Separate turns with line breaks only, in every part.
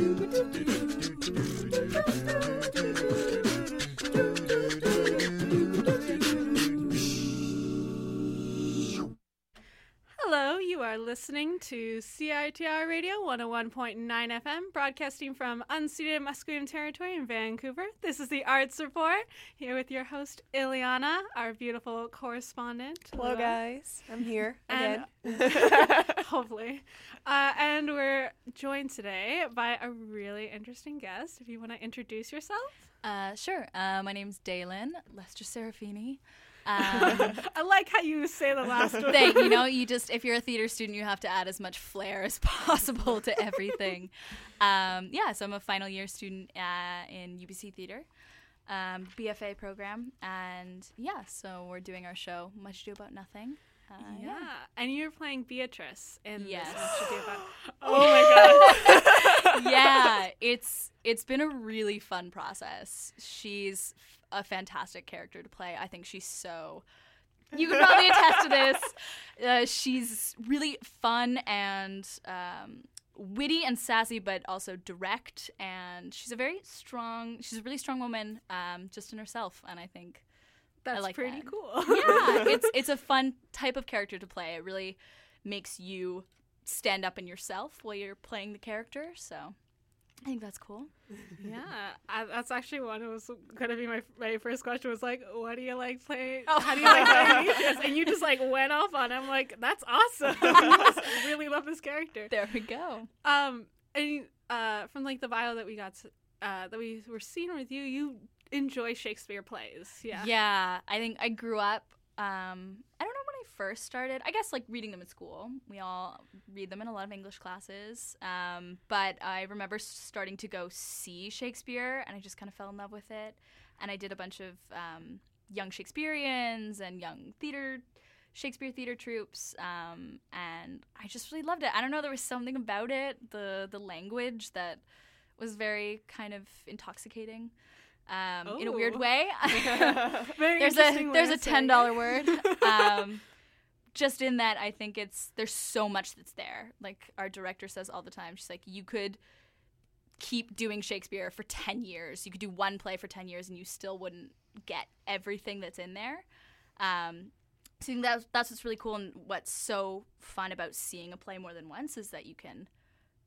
Hello, to CITR Radio 101.9 FM, broadcasting from unceded Musqueam territory in Vancouver. This is the Arts Report, here with your host, Ileana, our beautiful correspondent.
Hello, guys. I'm here
And-
again.
Hopefully. Uh, and we're joined today by a really interesting guest. If you want to introduce yourself,
Uh, sure. Uh, my name's Daelyn Lester Serafini. Um,
I like how you say the last one.
thank you know you just if you're a theater student you have to add as much flair as possible to everything. Um, yeah, so I'm a final year student uh, in UBC Theater, um, BFA program, and yeah, so we're doing our show Much Ado About Nothing. Uh,
Yeah. and you're playing Beatrice in
Yes.
this. Much Ado About- Oh my god.
yeah, it's it's been a really fun process. She's a fantastic character to play. I think she's so. You can probably attest to this. Uh, she's really fun and um, witty and sassy, but also direct. And she's a very strong. She's a really strong woman, um, just in herself. And I think
That's
like
pretty
that.
cool.
yeah, it's it's a fun type of character to play. It really makes you stand up in yourself while you're playing the character. So I think that's cool.
yeah, I, that's actually one. It was gonna be my my first question. Was like, what do you like playing?
Oh.
How do you like playing? And you just like went off on. it. I'm like, that's awesome. must really love this character.
There we go.
Um, and uh, from like the bio that we got, to, uh, that we were seeing with you, you enjoy Shakespeare plays. Yeah.
Yeah, I think I grew up. Um, I don't know I first started. I guess like reading them in school. We all read them in a lot of English classes. Um, but I remember starting to go see Shakespeare, and I just kind of fell in love with it. And I did a bunch of um, young Shakespeareans and young theater. Shakespeare theater troops, um, and I just really loved it. I don't know, there was something about it, the the language that was very kind of intoxicating, um, in a weird
Oh.
way.
Very
there's a there's a ten dollar word. Um, just in that, I think it's there's so much that's there. Like our director says all the time, she's like, you could keep doing Shakespeare for ten years. You could do one play for ten years, and you still wouldn't get everything that's in there. Um, so that's that's what's really cool, and what's so fun about seeing a play more than once is that you can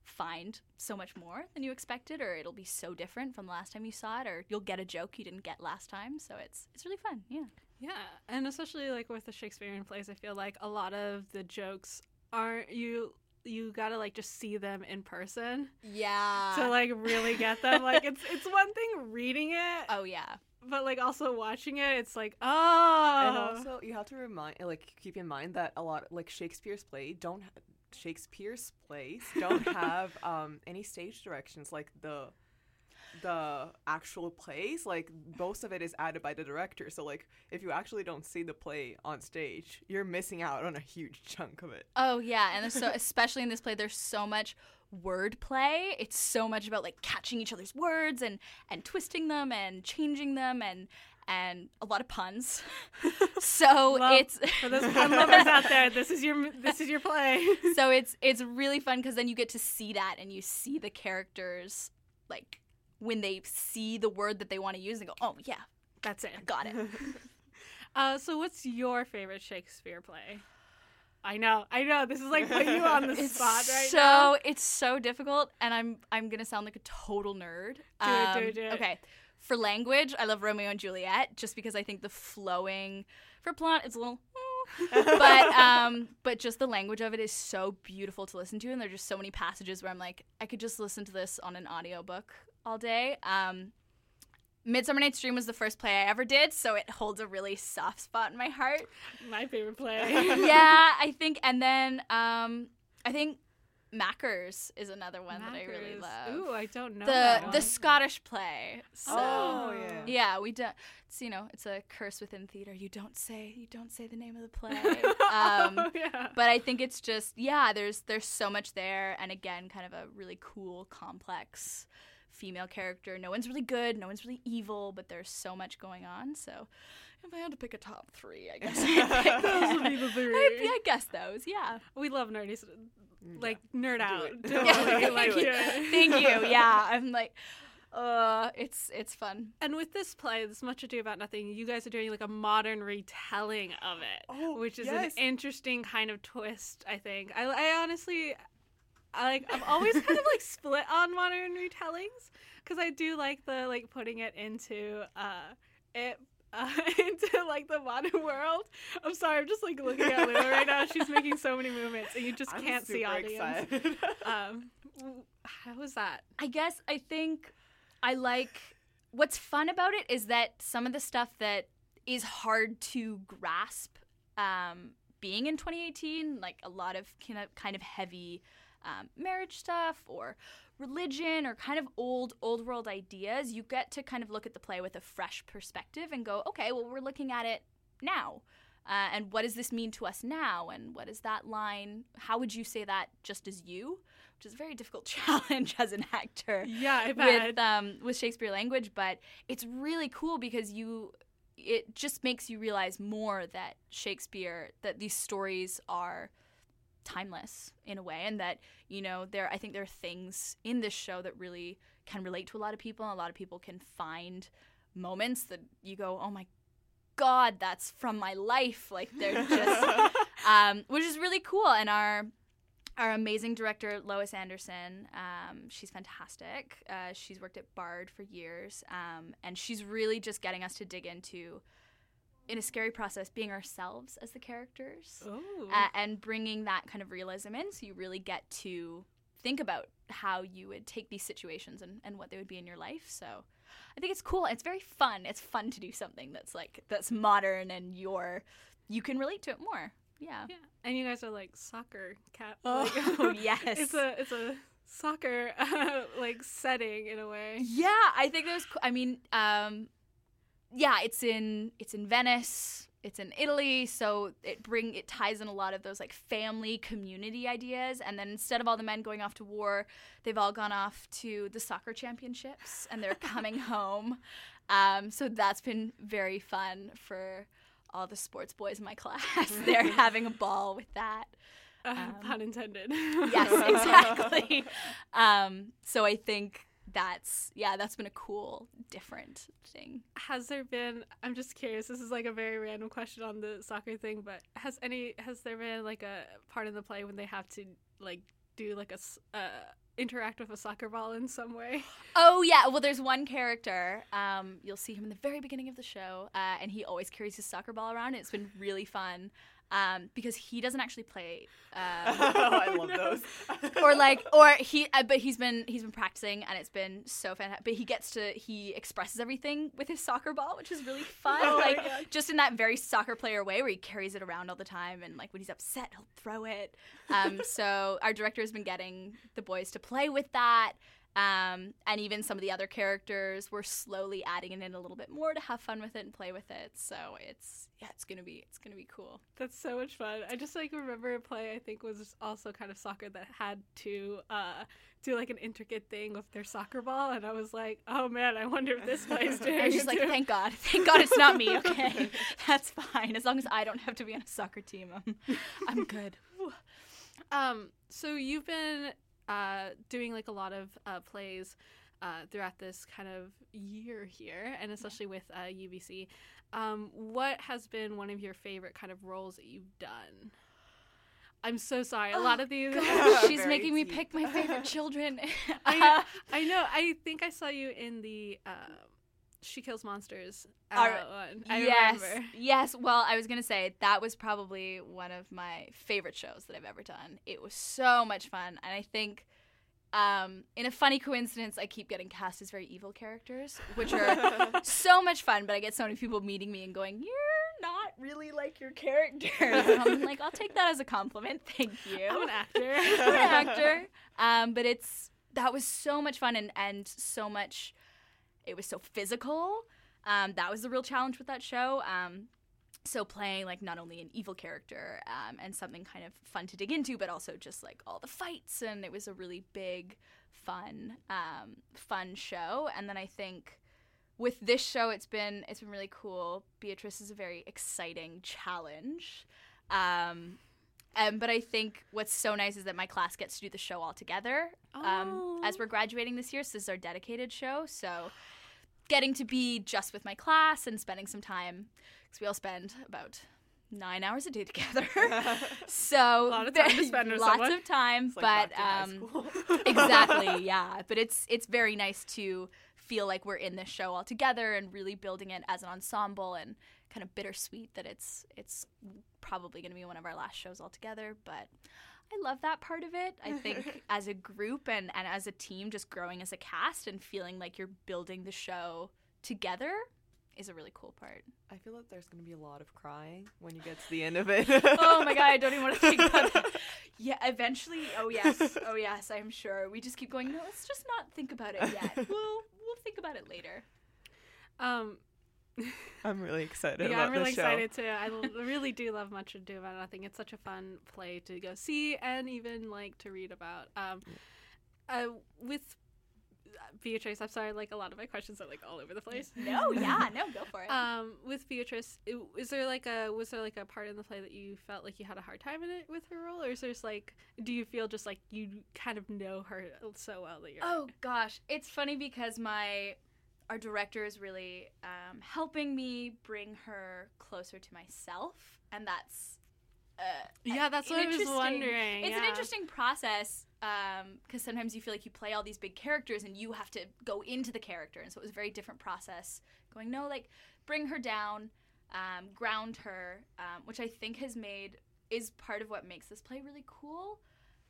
find so much more than you expected, or it'll be so different from the last time you saw it, or you'll get a joke you didn't get last time. So it's it's really fun. Yeah.
Yeah, and especially like with the Shakespearean plays, I feel like a lot of the jokes aren't you. You gotta like just see them in person
Yeah.
to like really get them. like it's it's one thing reading it,
oh yeah.
but like also watching it, it's like oh.
and also, you have to remind, like, keep in mind that a lot, like Shakespeare's play, don't Shakespeare's plays don't have um, any stage directions like the the actual plays. Like most of it is added by the director. So like, if you actually don't see the play on stage, you're missing out on a huge chunk of it.
Oh yeah, and there's so especially in this play, there's so much wordplay. It's so much about like catching each other's words and and twisting them and changing them and and a lot of puns. so
Well,
it's
for those pun lovers out there, this is your this is your play.
so it's it's really fun because then you get to see that and you see the characters like when they see the word that they want to use and go, oh yeah,
That's it.
I got it.
Uh, so what's your favorite Shakespeare play? I know, I know. This is like putting you on the
it's
spot right
so
now.
it's so difficult and i'm i'm gonna sound like a total nerd
Do it, do
Um,
it, do it.
okay for language i love romeo and juliet just because i think the flowing for plot it's a little mm, but um but just the language of it is so beautiful to listen to and there's just so many passages where i'm like i could just listen to this on an audiobook all day um Midsummer Night's Dream was the first play I ever did, so it holds a really soft spot in my heart
My favorite play.
yeah, I think, and then um, I think Mackers is another one that I really love.
Ooh, I don't know
the the. Scottish play. So,
Oh, yeah.
yeah, we don't. It's you know, it's a curse within theater. You don't say you don't say the name of the play. um,
oh, yeah.
but I think it's just yeah. There's there's so much there, and again, kind of a really cool, complex female character. No one's really good, no one's really evil, but there's so much going on. So if I had to pick a top three, I guess I'd pick
Those would be the three.
I, I guess those, yeah.
We love nerdy, s- like nerd
Do
out.
it.
Totally,
Yeah.
like, yeah.
Thank you. Yeah, I'm like, uh, it's it's fun.
And with this play, this Much Ado About Nothing, you guys are doing like a modern retelling of it,
Oh,
which is
yes.
an interesting kind of twist. I think. I, I honestly, I like. I'm always kind of like split on modern retellings because I do like the like putting it into uh it. Uh, into like the modern world. I'm sorry, I'm just like looking at Luna right now. She's making so many movements, and you just
I'm
can't see
super
audience.
excited.
Um, how was that?
I guess I think I like what's fun about it is that some of the stuff that is hard to grasp um, being in 2018, like a lot of kind of, kind of heavy um, marriage stuff or religion or kind of old old world ideas, you get to kind of look at the play with a fresh perspective and go, okay, well we're looking at it now. Uh, and what does this mean to us now? And what is that line? How would you say that just as you? Which is a very difficult challenge as an actor
Yeah,
with um, with Shakespeare language, but it's really cool because you it just makes you realize more that Shakespeare that these stories are timeless in a way and that you know there I think there are things in this show that really can relate to a lot of people and a lot of people can find moments that you go oh my god that's from my life like they're just um, which is really cool. And our our amazing director Lois Anderson, um, she's fantastic. Uh, she's worked at Bard for years, um, and she's really just getting us to dig into, in a scary process, being ourselves as the characters,
Oh.
uh, and bringing that kind of realism in, so you really get to think about how you would take these situations and, and what they would be in your life. So. I think it's cool. It's very fun. It's fun to do something that's like that's modern and you're you can relate to it more. Yeah.
yeah, and you guys are like soccer cat.
Oh,
like-
yes.
it's a it's a soccer uh, like setting in a way.
Yeah, I think that was. Cool. I mean, um, yeah, it's in it's in Venice. It's in Italy, so it bring it ties in a lot of those like family community ideas. And then instead of all the men going off to war, they've all gone off to the soccer championships, and they're coming home. Um, so that's been very fun for all the sports boys in my class. they're having a ball with that.
Uh,
Um,
pun intended.
yes, exactly. um, so I think that's yeah, that's been a cool, different thing.
has there been? I'm just curious. This is like a very random question on the soccer thing, but has any has there been like a part in the play when they have to like do like a uh, interact with a soccer ball in some way?
Oh yeah, well there's one character. Um, you'll see him in the very beginning of the show, uh, and he always carries his soccer ball around. And it's been really fun. Um, because he doesn't actually play, um,
oh, I love those.
or like, or he, uh, but he's been he's been practicing, and it's been so fantastic. But he gets to he expresses everything with his soccer ball, which is really fun.
Oh
like just in that very soccer player way, where he carries it around all the time, and like when he's upset, he'll throw it. Um, so our director has been getting the boys to play with that. Um, and even some of the other characters, we're slowly adding it in a little bit more to have fun with it and play with it. So it's yeah, it's gonna be it's gonna be cool.
That's so much fun. I just like remember a play I think was also kind of soccer that had to uh, do like an intricate thing with their soccer ball, and I was like, oh man, I wonder if this play's doing.
And she's
it
like,
too."
thank God, thank God it's not me. Okay, that's fine. As long as I don't have to be on a soccer team, I'm, I'm good.
Um, so you've been uh, doing like a lot of uh, plays uh, throughout this kind of year here, and especially with uh, UBC. Um, what has been one of your favorite kind of roles that you've done? I'm so sorry. A lot
Oh,
of these.
God, she's
Very
making me pick my favorite children.
I, I know. I think I saw you in the uh, She Kills Monsters
right.
one. I
yes,
remember.
yes. Well, I was gonna say that was probably one of my favorite shows that I've ever done. It was so much fun, and I think, um, in a funny coincidence, I keep getting cast as very evil characters, which are so much fun. But I get so many people meeting me and going, "You're not really like your character." And I'm like, "I'll take that as a compliment. Thank you."
I'm an actor.
I'm an actor. Um, but it's that was so much fun and and so much. It was so physical. Um, that was the real challenge with that show. Um, so playing like not only an evil character um, and something kind of fun to dig into, but also just like all the fights, and it was a really big, fun, um, fun show. And then I think with this show, it's been it's been really cool. Beatrice is a very exciting challenge. Um, um, but I think what's so nice is that my class gets to do the show all together. Um, as
Oh.
we're graduating this year, so this is our dedicated show. So getting to be just with my class and spending some time, because we all spend about nine hours a day together. so
A lot of time to spend with
lots
someone.
of time,
like
but
back in high
um, exactly yeah but it's it's very nice to feel like we're in this show all together and really building it as an ensemble and kind of bittersweet that it's it's probably going to be one of our last shows altogether, but i love that part of it i think as a group and and as a team just growing as a cast and feeling like you're building the show together is a really cool part
I feel like there's gonna be a lot of crying when you get to the end of it.
oh my god, I don't even want to think about it. Yeah, eventually. Oh yes, oh yes, I'm sure. We just keep going. No, let's just not think about it yet. We'll we'll think about it later.
Um,
I'm really excited
yeah,
about
I'm really
this show.
excited too. I really do love Much Ado About Nothing. It's such a fun play to go see and even like to read about. Um, uh, with Beatrice, I'm sorry, like a lot of my questions are like all over the place.
No, yeah, no, go for it.
Um, with Beatrice, i- is there like a was there like a part in the play that you felt like you had a hard time in it with her role, or is there just like do you feel just like you kind of know her so well that you're
oh gosh, it's funny because my our director is really um, helping me bring her closer to myself, and that's. Uh,
yeah, that's what I was wondering.
It's an interesting process because sometimes you feel like you play all these big characters and you have to go into the character, and so it was a very different process. Going no, like bring her down, um, ground her, um, which I think has made is part of what makes this play really cool.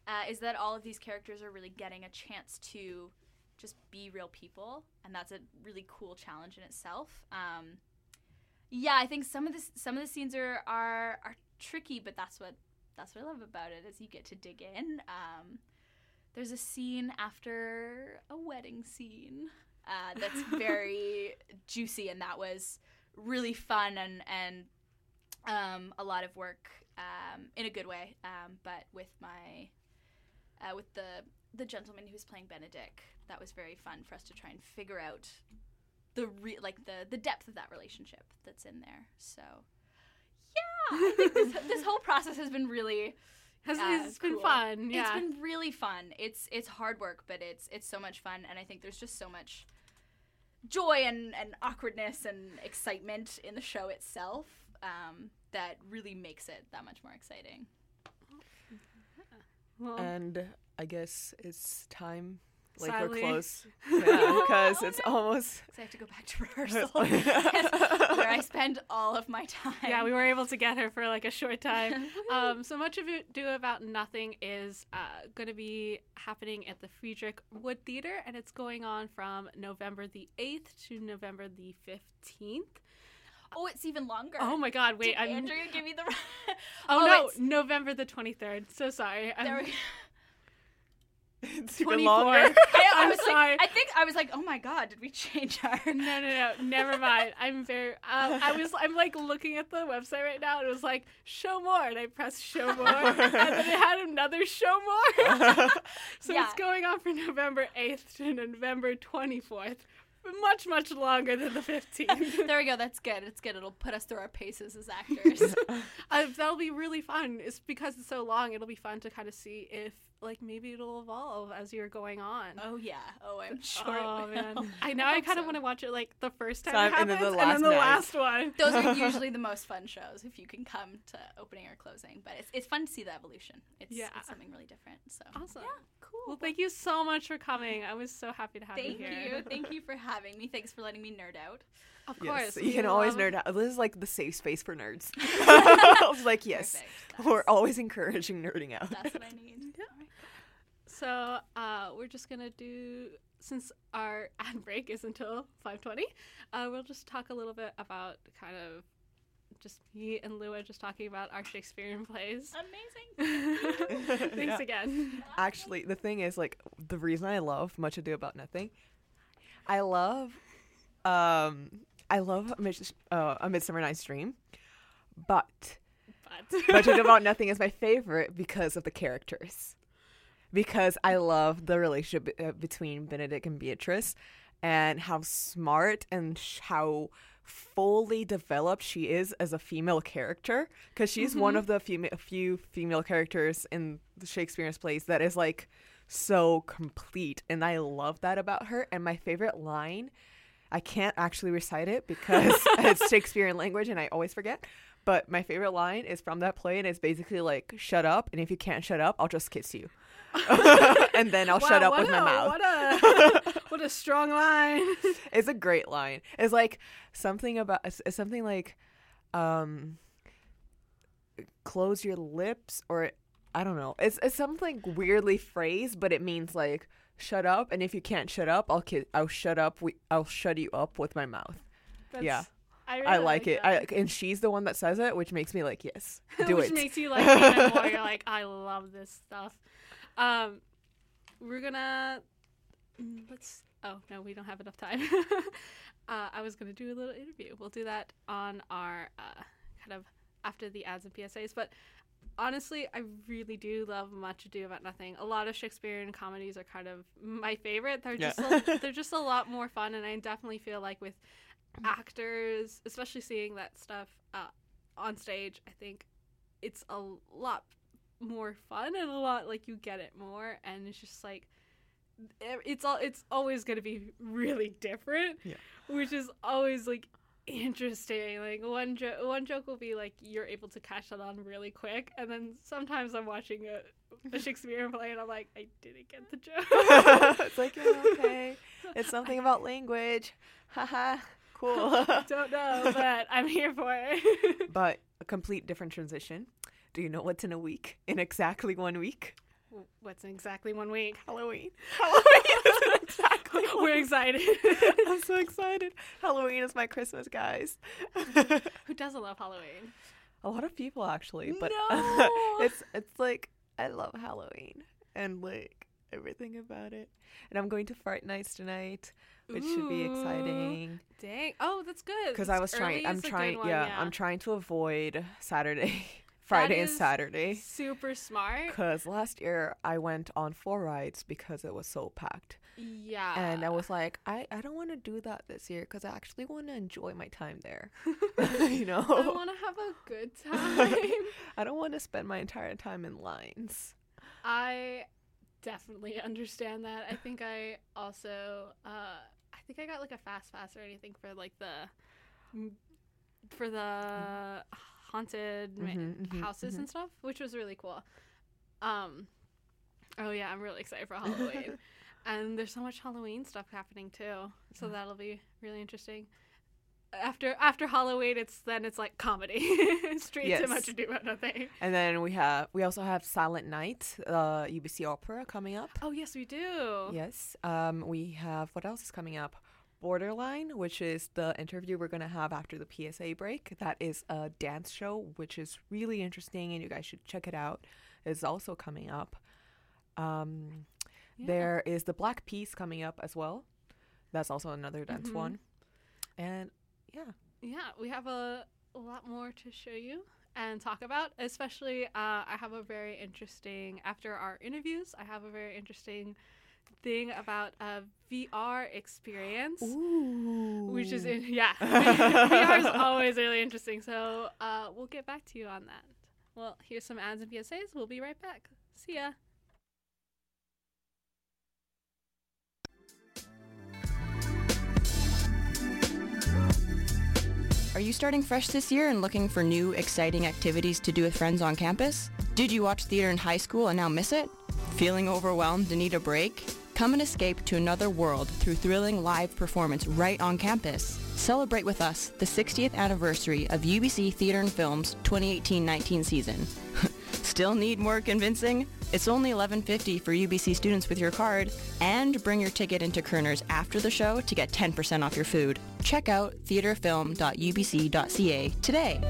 Uh, is that all of these characters are really getting a chance to just be real people, and that's a really cool challenge in itself. Um, yeah, I think some of the some of the scenes are are are tricky, but that's what that's what I love about it is you get to dig in. Um, there's a scene after a wedding scene uh, that's very juicy, and that was really fun and and um, a lot of work um, in a good way. Um, but with my uh, with the the gentleman who's playing Benedict, that was very fun for us to try and figure out the re- like the the depth of that relationship that's in there. So yeah, I think this this whole process has been really
Has,
uh,
it's been fun. Yeah.
It's been really fun. It's it's hard work, but it's it's so much fun, and I think there's just so much joy and, and awkwardness and excitement in the show itself um, that really makes it that much more exciting.
well,
And I guess it's time. Like
Sadly.
we're close. Because
Oh,
it's
no.
almost.
So I have to go back to rehearsal, where I spend all of my time.
yeah, we were able to get her for like a short time. um, so much of it do about nothing is uh, going to be happening at the Frederic Wood Theater, and it's going on from November the eighth to November the fifteenth.
oh, it's even longer.
Oh my God! Wait,
Did
I'm.
Andrew give me the?
oh,
oh,
no,
it's-
November the twenty third. So sorry.
There
I'm
we-
It's even
24.
longer.
I, I was
sorry.
like, I think I was like, oh my god, did we change our?
no, no, no, never mind. I'm very. Um, I was. I'm like looking at the website right now, and it was like show more, and I pressed show more, and then it had another show more. so
Yeah.
it's going on from November 8th to November 24th. Much, much longer than the 15th.
there we go. That's good. It's good. It'll put us through our paces as actors.
uh, that'll be really fun. It's because it's so long. It'll be fun to kind of see if, like, maybe it'll evolve as you're going on.
oh yeah. Oh, I'm sure.
Oh man! I know. I,
hope
kind of
so.
want to watch it like the first time,
Time,
it
and then
happens,
the
and then the
last
last one.
Those are usually the most fun shows if you can come to opening or closing. But it's, it's fun to see the evolution. It's,
Yeah.
it's something really different. So
Awesome.
Yeah, cool.
Well, thank you so much for coming. I was so happy to have
Thank
you
you.
here.
Thank you Thank you for having me. Thanks for letting me nerd out.
Of
Yes,
course,
you can
we
always nerd out. This is like the safe space for nerds. I was like, yes, we're always encouraging nerding out.
That's what I need. All right.
So uh, we're just gonna do since our ad break is until five twenty. Uh, we'll just talk a little bit about kind of just me and Lua just talking about our Shakespearean plays.
Amazing.
Thanks
Yeah.
again.
Actually, the thing is, like, the reason I love Much Ado About Nothing, I love, um, I love Mis- uh, A Midsummer Night's Dream, but
But
Much Ado About Nothing is my favorite because of the characters.
Because I love the relationship uh, between Benedict and Beatrice and how smart and how fully developed she is as a female character. Because she's one of the fema- few female characters in the Shakespeare's plays that is like so complete and I love that about her. And my favorite line I can't actually recite it because it's Shakespearean language and I always forget but my favorite line is from that play and it's basically like shut up and if you can't shut up I'll just kiss you and then I'll shut up with my mouth
What a what a strong line.
it's a great line. It's like something about it's, something like um close your lips or I don't know. It's it's something weirdly phrased, but it means like shut up and if you can't shut up, I'll ki- I'll shut up we I'll shut you up with my mouth.
That's,
Yeah.
I, really
I like it. I and she's the one that says it, which makes me like, yes. Do
which
it.
makes you like even more. You're like, I love this stuff. Um, we're gonna mm, let's. Oh no, we don't have enough time. uh, I was gonna do a little interview. We'll do that on our uh, kind of after the ads and PSAs. But honestly, I really do love Much Ado About Nothing. A lot of Shakespearean comedies are kind of my favorite. They're
Yeah.
just a, they're just a lot more fun, and I definitely feel like with actors, especially seeing that stuff uh, on stage, I think it's a lot more fun and a lot like you get it more, and it's just like it's all it's always going to be really different,
Yeah.
which is always like interesting. Like one jo- one joke will be like you're able to catch that on really quick, and then sometimes I'm watching a, a Shakespearean play and I'm like I didn't get the joke.
it's like okay. It's something about language. Haha. cool.
Don't know, but I'm here for it.
but a complete different transition. Do you know what's in a week? In exactly one week?
What's in exactly one week?
Halloween. Halloween exactly
We're excited.
I'm so excited. Halloween is my Christmas, guys.
Who doesn't love Halloween?
a lot of people actually, but
No.
it's it's like I love Halloween and like everything about it. And I'm going to Fright Nights tonight, which should be exciting
Dang. Oh, that's good.
because I was trying. I'm
is a good
trying.
one,
yeah, I'm trying to avoid Saturday, Friday, and Saturday.
Super smart.
Because last year I went on four rides because it was so packed.
Yeah.
and I was like, I, I don't want to do that this year because I actually want to enjoy my time there. you know?
I want to have a good time.
I don't want to spend my entire time in lines.
I definitely understand that. I think I also uh I think I got like a fast pass or anything for like the for the ma-
Mhm, mhm,
houses
mhm.
and stuff, which was really cool. Um oh yeah, I'm really excited for Halloween. and there's so much Halloween stuff happening too. So that'll be really interesting. After after Halloween, it's then it's like comedy, straight
Yes.
to much ado about nothing.
And then we have we also have Silent Night, uh, UBC Opera coming up.
Oh yes, we do.
Yes. Um, we have what else is coming up? Borderline, which is the interview we're gonna have after the PSA break. That is a dance show, which is really interesting, and you guys should check it out. Is also coming up. Um,
Yeah.
There is the Black Piece coming up as well. That's also another dance
Mhm.
one. And yeah,
Yeah, we have a, a lot more to show you and talk about. Especially, uh, I have a very interesting, after our interviews, I have a very interesting thing about a VR experience.
ooh,
Which is, in, yeah, VR is always really interesting. So uh, we'll get back to you on that. Well, here's some ads and PSAs. We'll be right back. See ya.
Are you starting fresh this year and looking for new, exciting activities to do with friends on campus? Did you watch theater in high school and now miss it? Feeling overwhelmed and need a break? Come and escape to another world through thrilling live performance right on campus. Celebrate with us the 60th anniversary of UBC Theater and Film's 2018-19 season. Still need more convincing? It's only $11.50 for UBC students with your card, and bring your ticket into Koerner's after the show to get 10% off your food. Check out theaterfilm.ubc.ca today.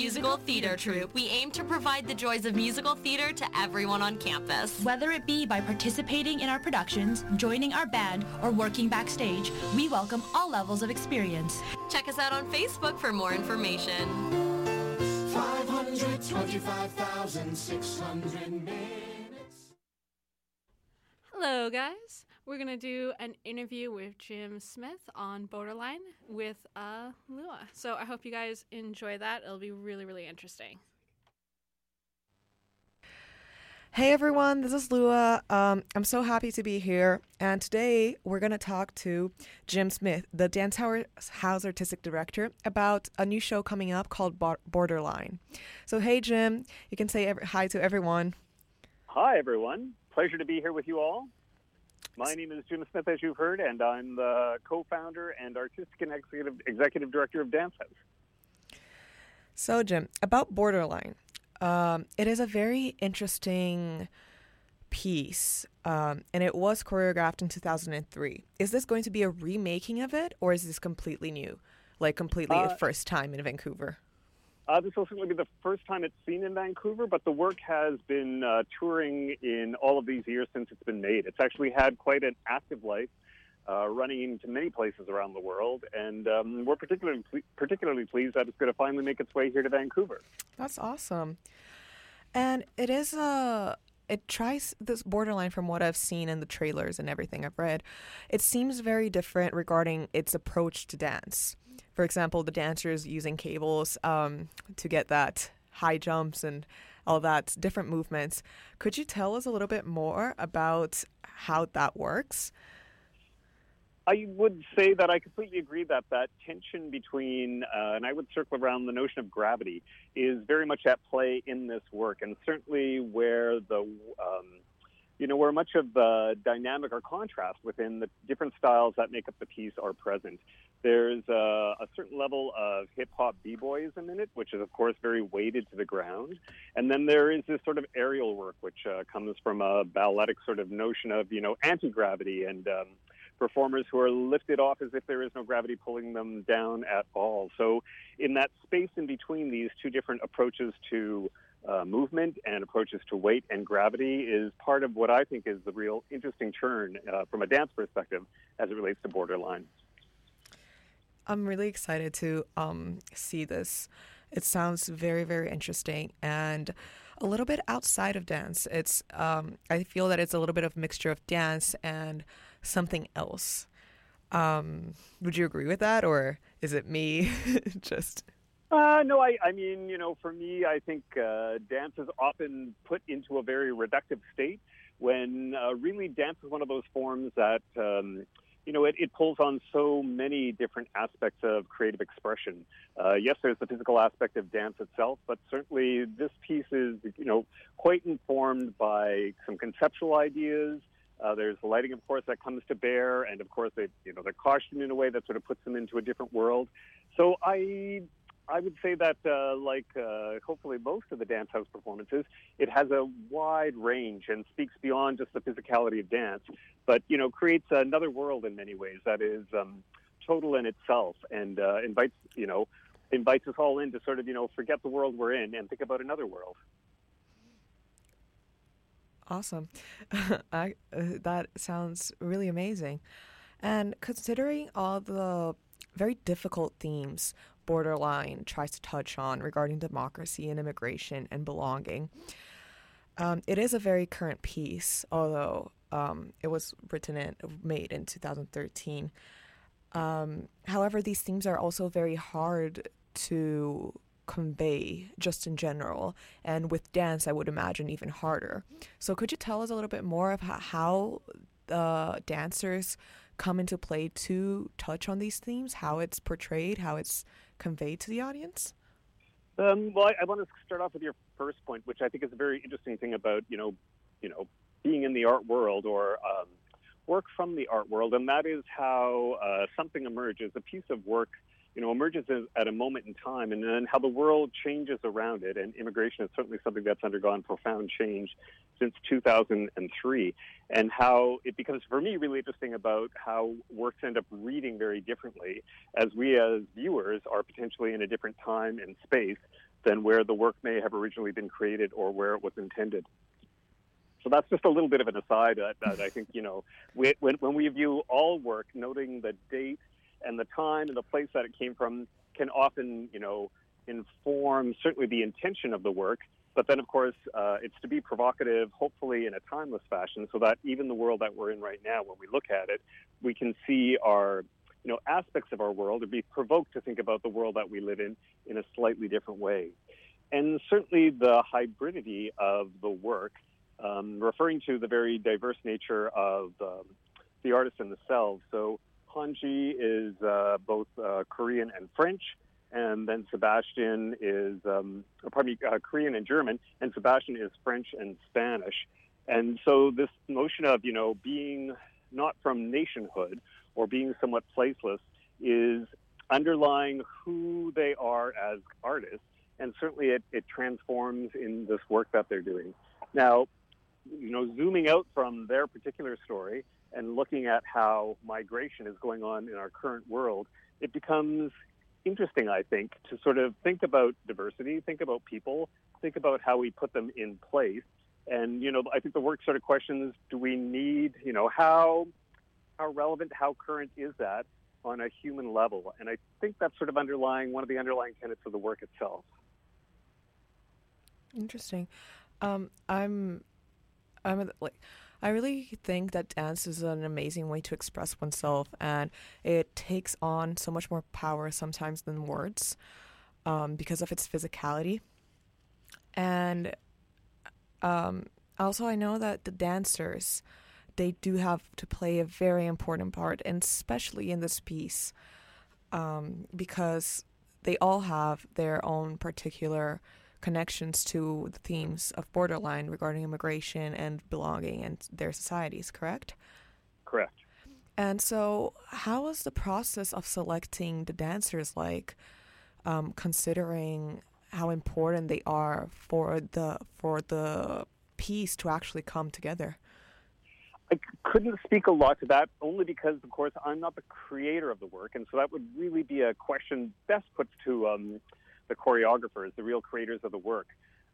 Musical Theater Troupe, we aim to provide the joys of musical theater to everyone on campus.
Whether it be by participating in our productions, joining our band, or working backstage, we welcome all levels of experience.
Check us out on Facebook for more information.
525,600 minutes.
Hello, guys. We're going to do an interview with Jim Smith on Borderline with uh, Lua. So I hope you guys enjoy that. It'll be really, really interesting.
Hey everyone, this is Lua. Um, I'm so happy to be here, and today we're gonna talk to Jim Smith, the Dance House Artistic Director, about a new show coming up called Borderline. So, hey Jim, you can say ev- hi to everyone.
Hi, everyone. Pleasure to be here with you all. My name is Jim Smith, as you've heard, and I'm the co-founder and artistic and executive executive director of Dance House.
So, Jim, about Borderline, um, it is a very interesting piece, um, and it was choreographed in 2003. Is this going to be a remaking of it, or is this completely new, like completely
Uh,
the first time in Vancouver?
Uh, this will certainly be the first time it's seen in Vancouver, but the work has been uh, touring in all of these years since it's been made. It's actually had quite an active life, uh, running into many places around the world, and um, we're particularly particularly pleased that it's going to finally make its way here to Vancouver.
That's awesome. And it is a. It tries this borderline from what I've seen in the trailers and everything I've read. It seems very different regarding its approach to dance. For example, the dancers using cables um, to get that high jumps and all that different movements. Could you tell us a little bit more about how that works?
I would say that I completely agree that that tension between, uh, and I would circle around the notion of gravity, is very much at play in this work, and certainly where the, um, you know, where much of the dynamic or contrast within the different styles that make up the piece are present. There's a, a certain level of hip hop b-boyism in it, which is of course very weighted to the ground, and then there is this sort of aerial work, which uh, comes from a balletic sort of notion of, you know, anti-gravity and um, performers who are lifted off as if there is no gravity pulling them down at all. So, in that space in between these two different approaches to uh, movement and approaches to weight and gravity is part of what I think is the real interesting turn uh, from a dance perspective as it relates to Borderline.
I'm really excited to um, see this. It sounds very, very interesting and a little bit outside of dance. It's um, I feel that it's a little bit of mixture of dance and something else. Um, would you agree with that, or is it me just?
Uh, no, I, I mean, you know, for me, I think uh, dance is often put into a very reductive state when uh, really dance is one of those forms that, um, you know, it, it pulls on so many different aspects of creative expression. Uh, yes, there's the physical aspect of dance itself, but certainly this piece is, you know, quite informed by some conceptual ideas. Uh, there's lighting, of course, that comes to bear, and of course, they, you know, they're costumed in a way that sort of puts them into a different world. So I I would say that, uh, like uh, hopefully most of the dance house performances, it has a wide range and speaks beyond just the physicality of dance, but you know creates another world in many ways that is um, total in itself and uh, invites you know invites us all in to sort of you know forget the world we're in and think about another world.
Awesome. I, uh, that sounds really amazing. And considering all the very difficult themes Borderline tries to touch on regarding democracy and immigration and belonging, um, it is a very current piece, although um, it was written and made in 2013. Um, however, these themes are also very hard to convey just in general and with dance i would imagine even harder so could you tell us a little bit more of how the dancers come into play to touch on these themes how it's portrayed how it's conveyed to the audience
Um, well, I, I want to start off with your first point, which I think is a very interesting thing about you know, you know, being in the art world or um, work from the art world, and that is how uh, something emerges. A piece of work, you know, emerges at a moment in time, and then how the world changes around it. And immigration is certainly something that's undergone profound change since 2003, and how it becomes for me really interesting about how works end up reading very differently as we as viewers are potentially in a different time and space than where the work may have originally been created or where it was intended. So that's just a little bit of an aside that, that I think, you know, we, when, when we view all work, noting the date and the time and the place that it came from can often, you know, inform certainly the intention of the work. But then, of course, uh, it's to be provocative, hopefully in a timeless fashion, so that even the world that we're in right now, when we look at it, we can see our, you know, aspects of our world or be provoked to think about the world that we live in in a slightly different way. And certainly the hybridity of the work um, referring to the very diverse nature of um, the artists themselves. So Honji is uh, both uh, Korean and French, and then Sebastian is, um, pardon me, uh, Korean and German, and Sebastian is French and Spanish. And so this notion of, you know, being not from nationhood or being somewhat placeless is underlying who they are as artists, and certainly it, it transforms in this work that they're doing. Now, you know, zooming out from their particular story and looking at how migration is going on in our current world, it becomes interesting, I think, to sort of think about diversity, think about people, think about how we put them in place. And, you know, I think the work sort of questions do we need, you know, how, how relevant, how current is that on a human level? And I think that's sort of underlying one of the underlying tenets of the work itself.
Interesting. Um, I'm I'm like I really think that dance is an amazing way to express oneself, and it takes on so much more power sometimes than words um, because of its physicality. And um, also, I know that the dancers they do have to play a very important part, and especially in this piece, um, because they all have their own particular connections to the themes of borderline regarding immigration and belonging and their societies, correct?
Correct.
And so, how was the process of selecting the dancers like, um, considering how important they are for the for the piece to actually come together?
I couldn't speak a lot to that, only because, of course, I'm not the creator of the work, and so that would really be a question best put to um, the choreographers, the real creators of the work.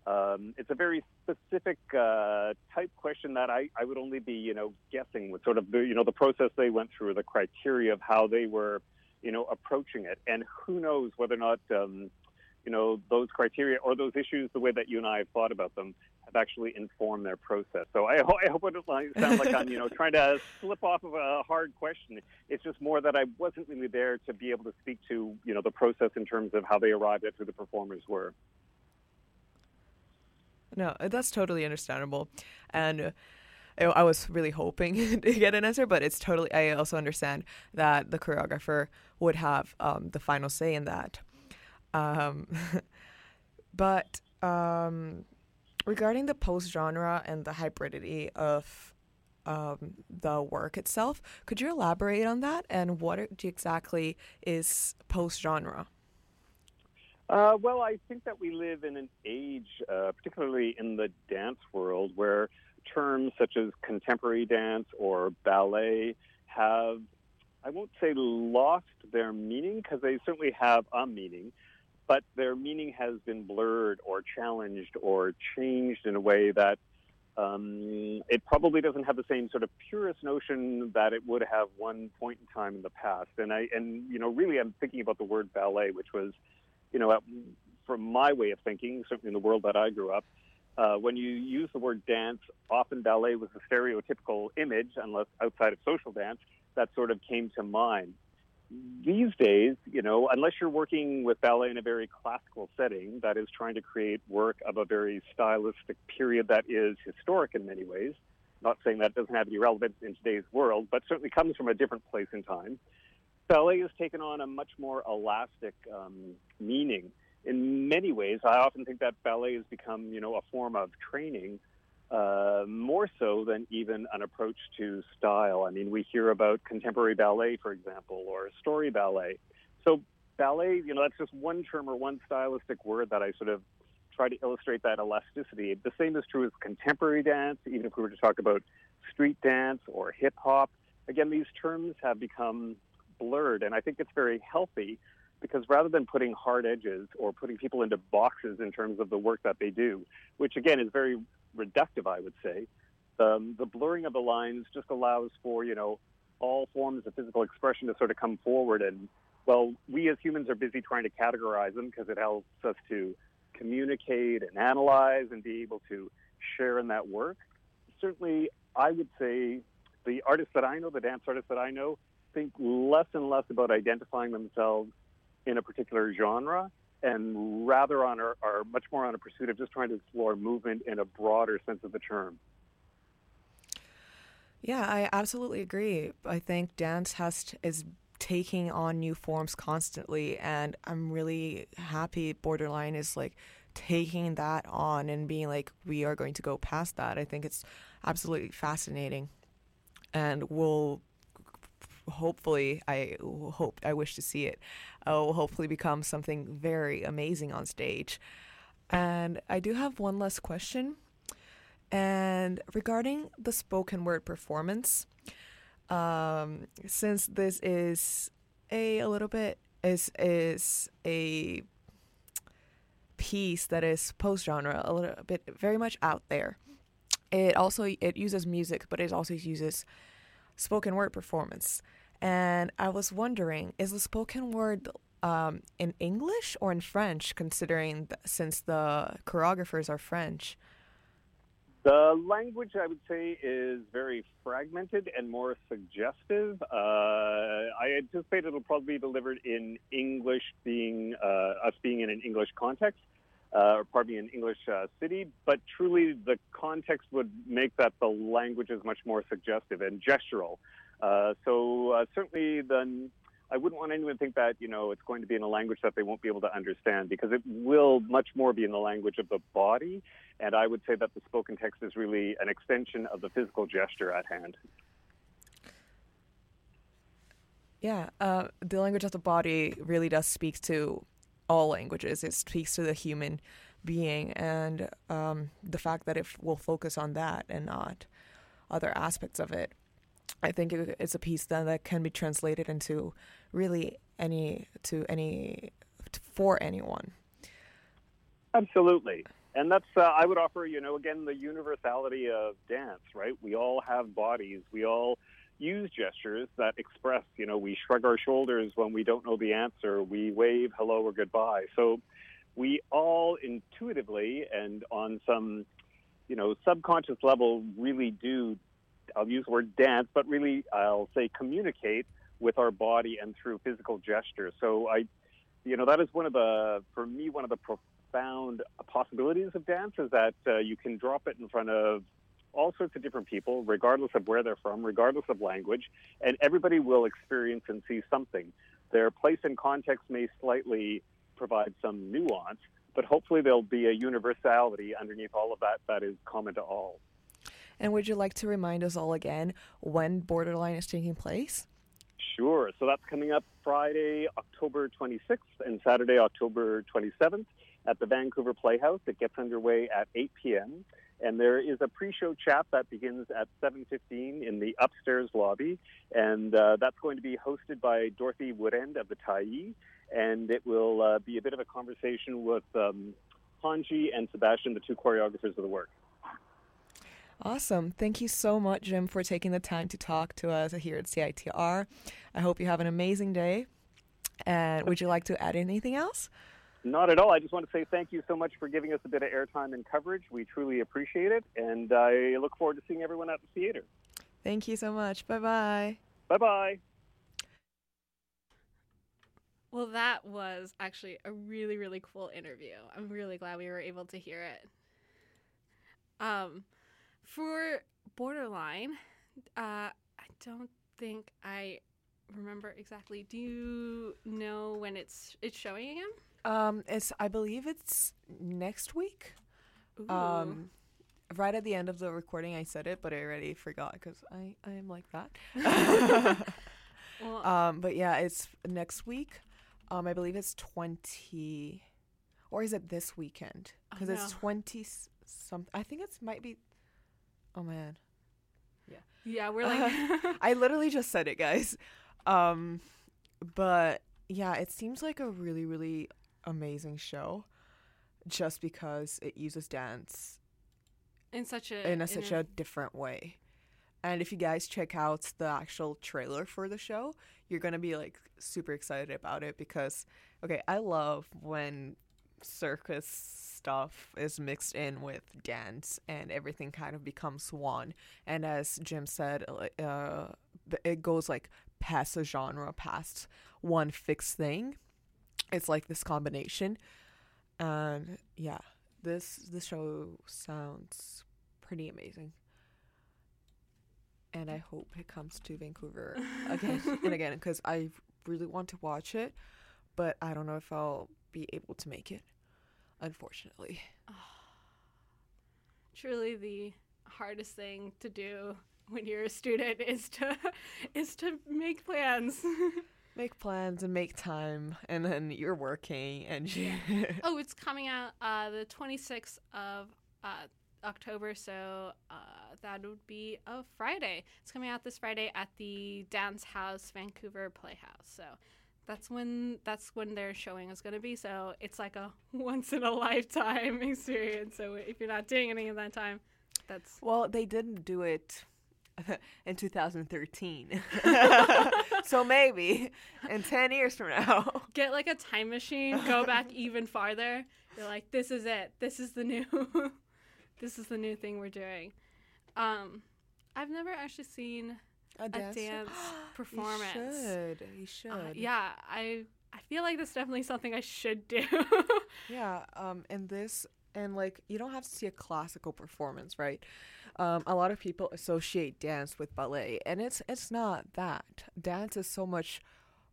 Um, it's a very specific uh, type question that I, I would only be, you know, guessing with sort of the, you know, the process they went through, the criteria of how they were, you know, approaching it, and who knows whether or not, um, you know, those criteria or those issues, the way that you and I have thought about them, have actually informed their process. So I, I hope it doesn't sound like I'm, you know, trying to slip off of a hard question. It's just more that I wasn't really there to be able to speak to, you know, the process in terms of how they arrived at who the performers were.
No, that's totally understandable, and. I was really hoping to get an answer, but it's totally. I also understand that the choreographer would have um, the final say in that. Um, but um, regarding the post genre and the hybridity of um, the work itself, could you elaborate on that and what exactly is post genre?
Uh, well, I think that we live in an age, uh, particularly in the dance world, where terms such as contemporary dance or ballet have, I won't say lost their meaning, because they certainly have a meaning, but their meaning has been blurred or challenged or changed in a way that um, it probably doesn't have the same sort of purist notion that it would have one point in time in the past. And I and you know really I'm thinking about the word ballet, which was you know from my way of thinking, certainly in the world that I grew up. Uh, when you use the word dance, often ballet was a stereotypical image, unless outside of social dance, that sort of came to mind these days, you know, unless you're working with ballet in a very classical setting that is trying to create work of a very stylistic period that is historic in many ways, not saying that doesn't have any relevance in today's world, but certainly comes from a different place in time, ballet has taken on a much more elastic um, meaning. In many ways, I often think that ballet has become, you know, a form of training uh, more so than even an approach to style. I mean, we hear about contemporary ballet, for example, or story ballet. So, ballet, you know, that's just one term or one stylistic word that I sort of try to illustrate that elasticity. The same is true as contemporary dance, even if we were to talk about street dance or hip hop. Again, these terms have become blurred, and I think it's very healthy because rather than putting hard edges or putting people into boxes in terms of the work that they do, which again is very reductive, I would say, um, the blurring of the lines just allows for you know all forms of physical expression to sort of come forward. And well, we as humans are busy trying to categorize them because it helps us to communicate and analyze and be able to share in that work. Certainly, I would say the artists that I know, the dance artists that I know, think less and less about identifying themselves in a particular genre and rather on are, are much more on a pursuit of just trying to explore movement in a broader sense of the term.
Yeah, I absolutely agree. I think dance has is taking on new forms constantly, and I'm really happy Borderline is like taking that on and being like, we are going to go past that. I think it's absolutely fascinating, and we'll hopefully I hope I wish to see it. Uh, will hopefully become something very amazing on stage. And I do have one last question. And regarding the spoken word performance, um, since this is a, a little bit is is a piece that is post genre, a little bit very much out there. It also it uses music, but it also uses spoken word performance. And I was wondering, is the spoken word um, in English or in French? Considering th- since the choreographers are French.
The language, I would say, is very fragmented and more suggestive. Uh, I anticipate it'll probably be delivered in English, being uh, us being in an English context, uh, or pardon me, an English uh, city. But truly, the context would make that the language is much more suggestive and gestural. Uh, so uh, certainly, then I wouldn't want anyone to think that you know it's going to be in a language that they won't be able to understand because it will much more be in the language of the body. And I would say that the spoken text is really an extension of the physical gesture at hand.
Yeah, uh, the language of the body really does speak to all languages. It speaks to the human being, and um, the fact that it will focus on that and not other aspects of it. I think it, it's a piece then that can be translated into really any to any for anyone.
Absolutely. And that's, uh, I would offer, you know, again, the universality of dance, right? We all have bodies. We all use gestures that express, you know, we shrug our shoulders when we don't know the answer. We wave hello or goodbye. So we all intuitively and on some, you know, subconscious level really do, I'll use the word dance, but really I'll say communicate with our body and through physical gesture. So I, you know, that is one of the, for me, one of the profound possibilities of dance is that uh, you can drop it in front of all sorts of different people, regardless of where they're from, regardless of language, and everybody will experience and see something. Their place and context may slightly provide some nuance, but hopefully there'll be a universality underneath all of that that is common to all.
And would you like to remind us all again when Borderline is taking place?
Sure. So that's coming up Friday, October 26th, and Saturday, October 27th at the Vancouver Playhouse. It gets underway at 8 p.m. And there is a pre-show chat that begins at 7:15 in the upstairs lobby, and uh, that's going to be hosted by Dorothy Woodend of the Tyee, and it will uh, be a bit of a conversation with um, Honji and Sebastian, the two choreographers of the work.
Awesome. Thank you so much, Jim, for taking the time to talk to us here at CITR. I hope you have an amazing day. And would you like to add anything else?
Not at all. I just want to say thank you so much for giving us a bit of airtime and coverage. We truly appreciate it. And I look forward to seeing everyone at the theater.
Thank you so much. Bye bye.
Bye bye.
Well, that was actually a really, really cool interview. I'm really glad we were able to hear it. Um, for Borderline, uh, I don't think I remember exactly. Do you know when it's it's showing again?
Um, it's I believe it's next week.
Ooh.
Um, right at the end of the recording, I said it, but I already forgot because I I am like that.
well,
um, but yeah, it's next week. Um, I believe it's twenty, or is it this weekend?
Oh,
Because it's twenty some. I think it's might be. Oh man.
Yeah. Yeah, we're like
I literally just said it, guys. Um, but yeah, it seems like a really, really amazing show just because it uses dance
in such a
in a such a different way. And if you guys check out the actual trailer for the show, you're gonna be like super excited about it because okay, I love when circus stuff is mixed in with dance and everything kind of becomes one. And as Jim said, uh, uh, it goes like past a genre, past one fixed thing. It's like this combination, and yeah, this this show sounds pretty amazing. And I hope it comes to Vancouver again and again because I really want to watch it, but I don't know if I'll be able to make it, unfortunately.
truly the hardest thing to do when you're a student is to is to make plans.
Make plans and make time, and then you're working, and you.
oh, it's coming out uh, the 26th of uh, October, so uh, that would be a Friday. It's coming out this Friday at the Dance House Vancouver Playhouse. So that's when that's when their showing is going to be. So it's like a once in a lifetime experience. So if you're not doing anything in that time, that's
Well, they didn't do it in 2013. so maybe in 10 years from now.
get like a time machine, go back even farther. You're like, this is it. This is the new. this is the new thing we're doing. Um, I've never actually seen
A,
dance performance.
You should. You should.
Uh, yeah, I I feel like that's definitely something I should do.
Yeah, um, and this, and like, you don't have to see a classical performance, right? Um, a lot of people associate dance with ballet, and it's it's not that. Dance is so much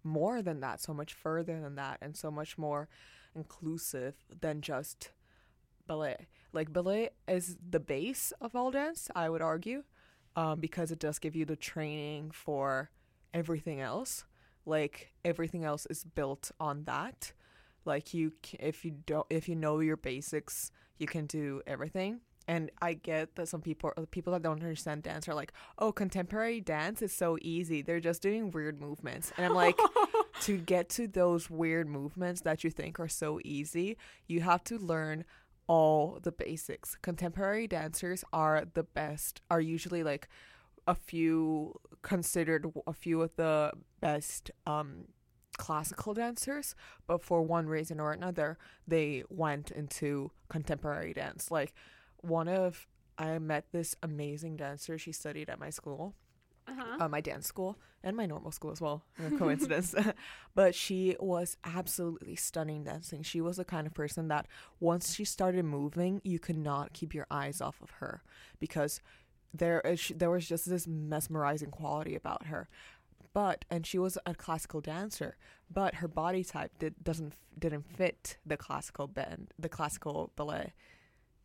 more than that, so much further than that, and so much more inclusive than just ballet. Like ballet is the base of all dance, I would argue, um, because it does give you the training for everything else. Like everything else is built on that. Like you, if you don't, if you know your basics, you can do everything. And I get that some people, uh, people that don't understand dance, are like, "Oh, contemporary dance is so easy. They're just doing weird movements." And I'm like, to get to those weird movements that you think are so easy, you have to learn all the basics. Contemporary dancers are the best. Are usually like a few considered a few of the best um classical dancers, but for one reason or another, they went into contemporary dance. Like one of I met this amazing dancer. She studied at my school,
uh-huh.
uh, my dance school, and my normal school as well. A coincidence. but she was absolutely stunning dancing. She was the kind of person that once she started moving, you could not keep your eyes off of her because there is there was just this mesmerizing quality about her. But and she was a classical dancer, but her body type did doesn't didn't fit the classical band, the classical ballet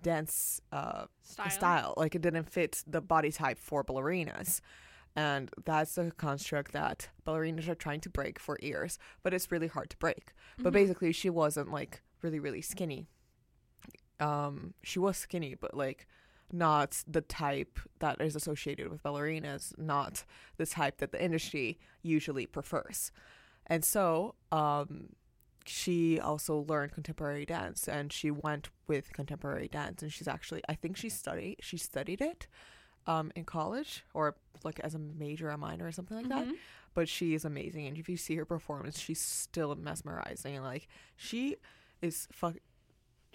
dance uh,
Style.
style. Like it didn't fit the body type for ballerinas. And that's the construct that ballerinas are trying to break for years, but it's really hard to break. But
Mhm.
basically, she wasn't like really, really skinny. Um, she was skinny, but like not the type that is associated with ballerinas, not the type that the industry usually prefers. And so, um, she also learned contemporary dance and she went with contemporary dance and she's actually I think she studied she studied it um in college or like as a major or minor or something like that
Mhm.
but she is amazing and if you see her performance she's still mesmerizing and like she is fuck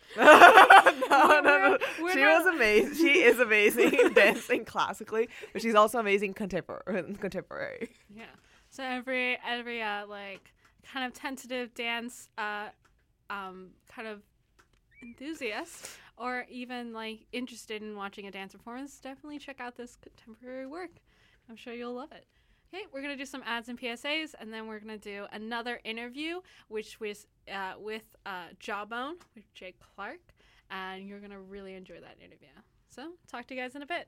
no, no, no.
we're
She
not-
was amazing. She is amazing dancing classically, but she's also amazing contemporary. Contemporary.
Yeah. So every every uh like kind of tentative dance uh um kind of enthusiast or even like interested in watching a dance performance, definitely check out this contemporary work. I'm sure you'll love it. Okay, we're gonna do some ads and PSAs, and then we're gonna do another interview, which was uh, with uh, Jawbone with Jake Clark, and you're gonna really enjoy that interview. So, talk to you guys in a bit.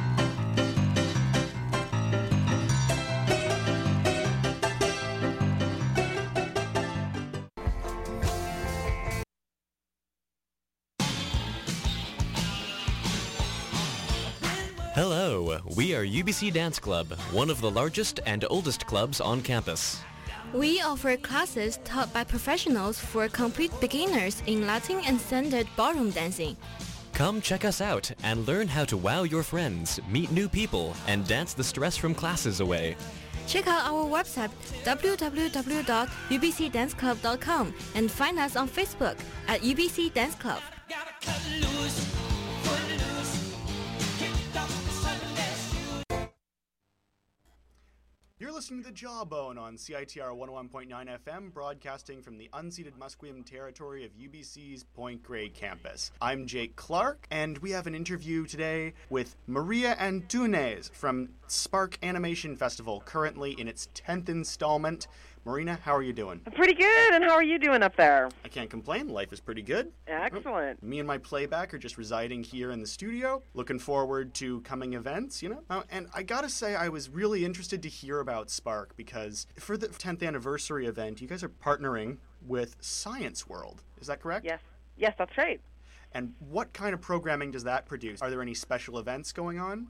we are UBC Dance Club, one of the largest and oldest clubs on campus.
We offer classes taught by professionals for complete beginners in Latin and standard ballroom dancing.
Come check us out and learn how to wow your friends, meet new people, and dance the stress from classes away.
Check out our website www.ubcdanceclub.com and find us on Facebook at UBC Dance Club.
Listening to The Jawbone on CITR 101.9 FM, broadcasting from the unceded Musqueam territory of UBC's Point Grey campus. I'm Jake Clark, and we have an interview today with Marina Antunes from Spark Animation Festival, currently in its 10th installment. Marina, how are you doing?
Pretty good, and how are you doing up there?
I can't complain. Life is pretty good.
Excellent.
Me and my playback are just residing here in the studio, looking forward to coming events, you know? Uh, and I gotta say, I was really interested to hear about Spark because for the 10th anniversary event, you guys are partnering with Science World. Is that correct?
Yes. Yes, that's right.
And what kind of programming does that produce? Are there any special events going on?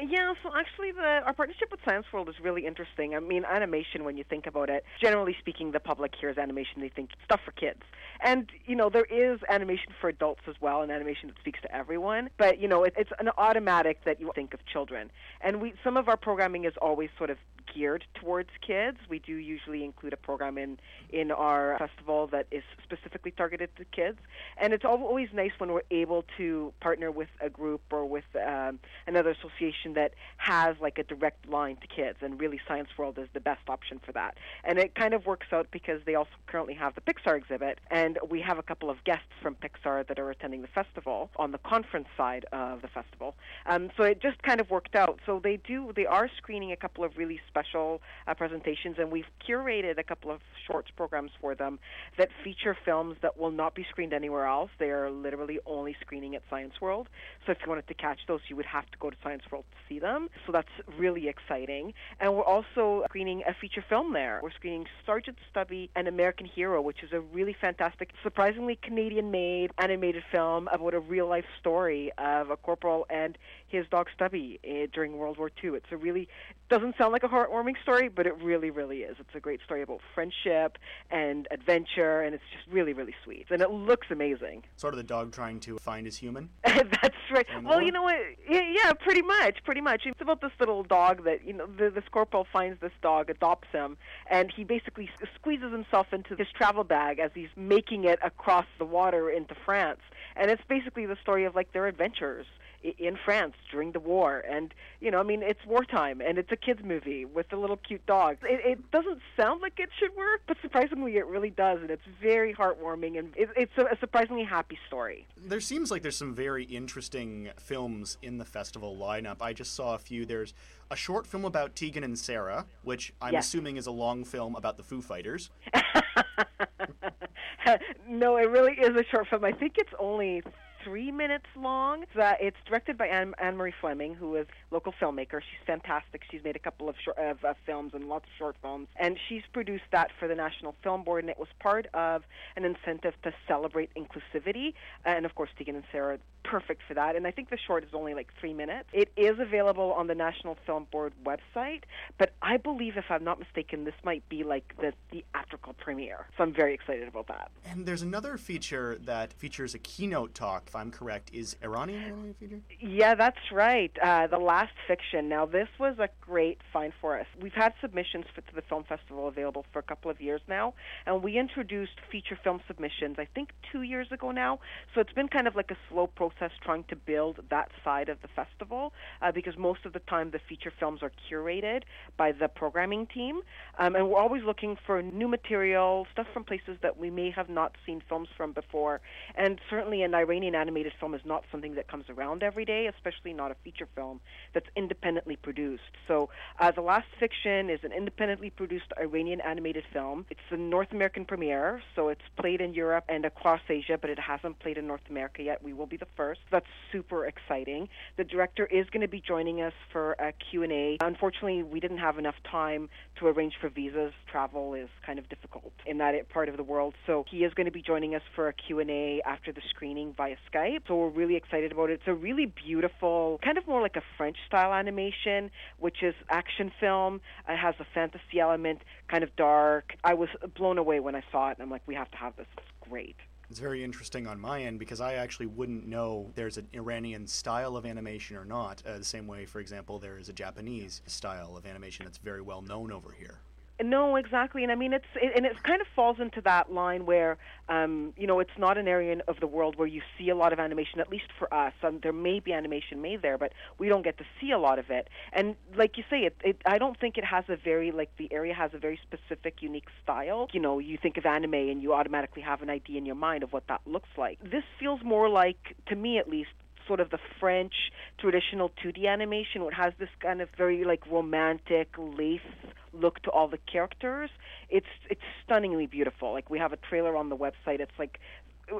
Yeah, so actually, the our partnership with Science World is really interesting. I mean, animation, when you think about it, generally speaking, the public hears animation, they think stuff for kids. And, you know, there is animation for adults as well, and animation that speaks to everyone. But, you know, it, it's an automatic that you think of children. And we some of our programming is always sort of geared towards kids. We do usually include a program in in our festival that is specifically targeted to kids, and it's always nice when we're able to partner with a group or with um, another association that has like a direct line to kids. And really, Science World is the best option for that. And it kind of works out because they also currently have the Pixar exhibit, and we have a couple of guests from Pixar that are attending the festival on the conference side of the festival. Um, so it just kind of worked out. So they do they are screening a couple of really special uh, presentations, and we've curated a couple of shorts programs for them that feature films that will not be screened anywhere else. They are literally only screening at Science World. So if you wanted to catch those, you would have to go to Science World see them. So that's really exciting. And we're also screening a feature film there. We're screening Sergeant Stubby: An American Hero, which is a really fantastic, surprisingly Canadian-made animated film about a real-life story of a corporal and his dog Stubby uh, during World War II. It's a really doesn't sound like a heartwarming story, but it really, really is. It's a great story about friendship and adventure, and it's just really, really sweet. And it looks amazing.
Sort of the dog trying to find his human?
That's right. Well, you know what? Yeah, pretty much, pretty much. It's about this little dog that, you know, the, this corporal finds this dog, adopts him, and he basically squeezes himself into his travel bag as he's making it across the water into France. And it's basically the story of, like, their adventures in France during the war. And, you know, I mean, it's wartime and it's a kids' movie with a little cute dog. It, it doesn't sound like it should work, but surprisingly, it really does. And it's very heartwarming and it, it's a, a surprisingly happy story.
There seems like there's some very interesting films in the festival lineup. I just saw a few. There's a short film about Tegan and Sara, which I'm
Yes.
assuming is a long film about the Foo Fighters.
no, it really is a short film. I think it's only three minutes long. It's, uh, it's directed by Ann, Ann Marie Fleming, who is local filmmaker. She's fantastic. She's made a couple of, short, of uh, films and lots of short films, and she's produced that for the National Film Board, and it was part of an incentive to celebrate inclusivity. And of course, Tegan and Sarah, perfect for that. And I think the short is only like three minutes. It is available on the National Film Board website, but I believe, if I'm not mistaken, this might be like the theatrical premiere. So I'm very excited about that.
And there's another feature that features a keynote talk, if I'm correct. Is Iranian feature?
Yeah, that's right. Uh, the Last Fiction. Now, this was a great find for us. We've had submissions for, to the film festival available for a couple of years now, and we introduced feature film submissions, I think, two years ago now. So it's been kind of like a slow process trying to build that side of the festival uh, because most of the time the feature films are curated by the programming team, um, and we're always looking for new material, stuff from places that we may have not seen films from before. And certainly an Iranian animated film is not something that comes around every day, especially not a feature film that's independently produced. So, uh, The Last Fiction is an independently produced Iranian animated film. It's the North American premiere, so it's played in Europe and across Asia, but it hasn't played in North America yet. We will be the first. That's super exciting. The director is going to be joining us for a Q&A. Unfortunately, we didn't have enough time to arrange for visas. Travel is kind of difficult in that part of the world. So he is going to be joining us for a Q&A after the screening via Skype. So we're really excited about it. It's a really beautiful, kind of more like a French style animation, which is action film. It has a fantasy element, kind of dark. I was blown away when I saw it, and I'm like, we have to have this. It's great.
It's very interesting on my end because I actually wouldn't know there's an Iranian style of animation or not. Uh, the same way, for example, there is a Japanese style of animation that's very well known over here.
No, exactly, and I mean it's it, and it kind of falls into that line where um, you know it's not an area of the world where you see a lot of animation. At least for us, um, there may be animation made there, but we don't get to see a lot of it. And like you say, it, it I don't think it has a very like the area has a very specific, unique style. You know, you think of anime and you automatically have an idea in your mind of what that looks like. This feels more like, to me at least, sort of the French traditional 2D animation, it has this kind of very like romantic lace look to all the characters. It's it's stunningly beautiful. Like we have a trailer on the website. It's like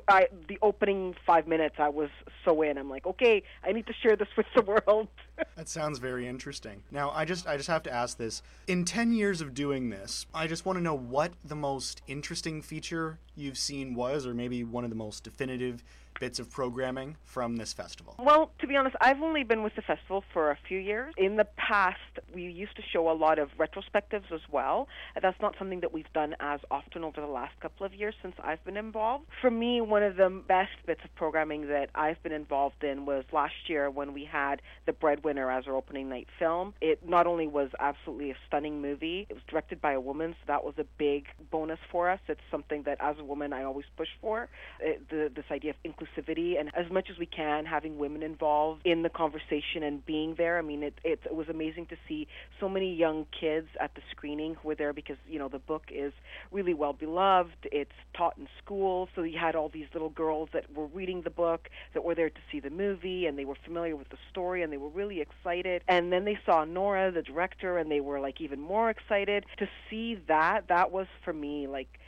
I the opening five minutes, I was so in. I'm like, okay, I need to share this with the world.
that sounds very interesting. Now, I just I just have to ask this: in ten years of doing this, I just want to know what the most interesting feature you've seen was, or maybe one of the most definitive bits of programming from this festival?
Well, to be honest, I've only been with the festival for a few years. In the past, we used to show a lot of retrospectives as well. That's not something that we've done as often over the last couple of years since I've been involved. For me, one of the best bits of programming that I've been involved in was last year when we had The Breadwinner as our opening night film. It not only was absolutely a stunning movie, it was directed by a woman, so that was a big bonus for us. It's something that as a woman I always push for. It, the, this idea of inclusivity inclusivity and as much as we can having women involved in the conversation and being there. I mean, it, it, it was amazing to see so many young kids at the screening who were there because, you know, the book is really well beloved. It's taught in school. So you had all these little girls that were reading the book that were there to see the movie and they were familiar with the story and they were really excited. And then they saw Nora, the director, and they were like even more excited to see that. That was for me like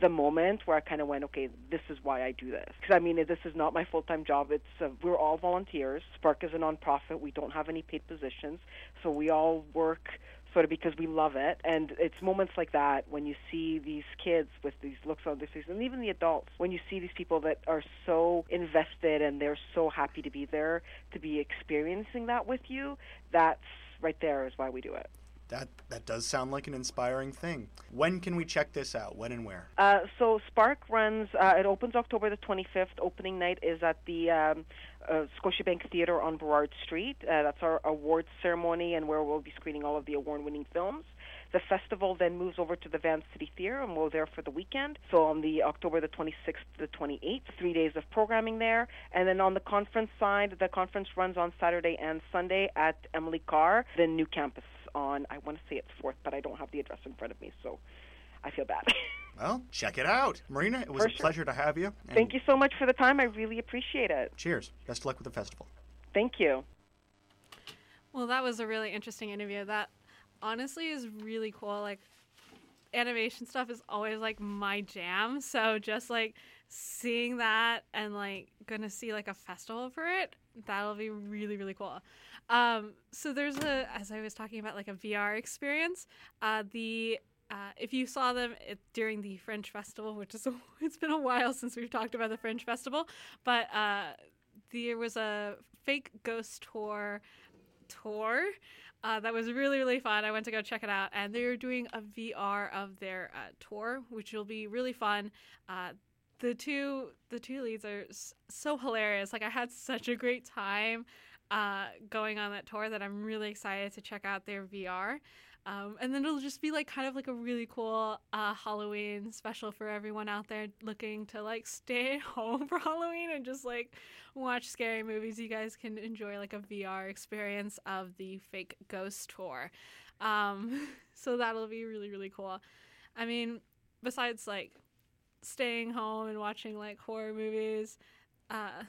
the moment where I kind of went, okay, this is why I do this. Because I mean, this is not my full time job. It's uh, we're all volunteers. Spark is a nonprofit. We don't have any paid positions, so we all work sort of because we love it. And it's moments like that when you see these kids with these looks on their faces, and even the adults, when you see these people that are so invested and they're so happy to be there, to be experiencing that with you, that's right there is why we do it.
That that does sound like an inspiring thing. When can we check this out? When and where?
Uh, so Spark runs. Uh, it opens October the 25th. Opening night is at the um, uh, Scotiabank Theatre on Burrard Street. Uh, that's our awards ceremony, and where we'll be screening all of the award-winning films. The festival then moves over to the Van City Theatre, and we're there for the weekend. So on the October the 26th to the 28th, three days of programming there. And then on the conference side, the conference runs on Saturday and Sunday at Emily Carr, the new campus on, I want to say it's 4th, but I don't have the address in front of me, so I feel bad.
well, check it out. Marina, it was
For
a
sure.
pleasure to have you.
Thank you so much for the time. I really appreciate it.
Cheers. Best of luck with the festival.
Thank you.
Well, that was a really interesting interview. That honestly is really cool. Like animation stuff is always like my jam. So just like seeing that and like gonna see like a festival for it, that'll be really really cool. Um, so there's a as I was talking about like a VR experience. Uh, the uh, if you saw them during the French Festival, which is a, it's been a while since we've talked about the French Festival, but uh, there was a fake ghost tour tour uh, that was really really fun. I went to go check it out, and they're doing a VR of their uh, tour, which will be really fun. The two the two leads are so hilarious. Like I had such a great time uh, going on that tour that I'm really excited to check out their VR. Um, and then it'll just be like kind of like a really cool uh, Halloween special for everyone out there looking to like stay home for Halloween and just like watch scary movies. You guys can enjoy like a VR experience of the fake ghost tour. Um, so that'll be really really cool. I mean, besides like staying home and watching like horror movies, uh,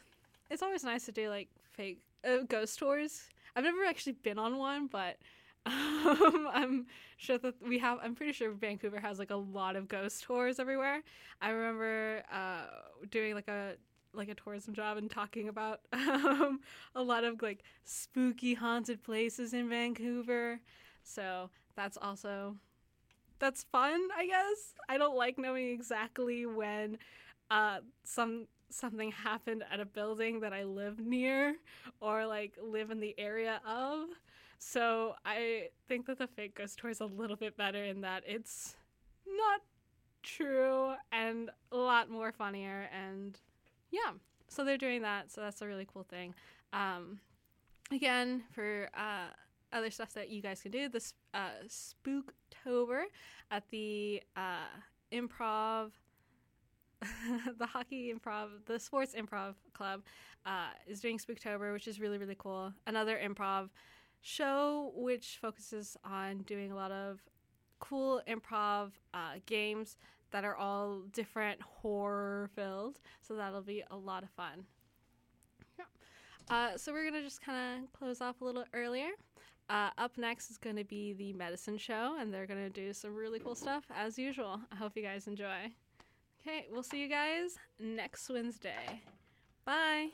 it's always nice to do like fake uh, ghost tours. I've never actually been on one, but um, I'm sure that we have. I'm pretty sure Vancouver has like a lot of ghost tours everywhere. I remember uh, doing like a like a tourism job and talking about um, a lot of like spooky haunted places in Vancouver. So that's also that's fun, I guess. I don't like knowing exactly when uh, some something happened at a building that I live near or like live in the area of. So I think that the fake ghost tour is a little bit better in that it's not true and a lot more funnier and yeah. So they're doing that. So that's a really cool thing. Um, again, for uh, other stuff that you guys can do, this uh, Spooktober at the uh, Improv the hockey improv, the sports improv club, uh, is doing Spooktober, which is really really cool. Another improv show which focuses on doing a lot of cool improv uh, games that are all different horror filled. So that'll be a lot of fun. Yeah. Uh, so we're gonna just kind of close off a little earlier. Uh, up next is going to be the medicine show, and they're going to do some really cool stuff as usual. I hope you guys enjoy. Okay, we'll see you guys next Wednesday. Bye.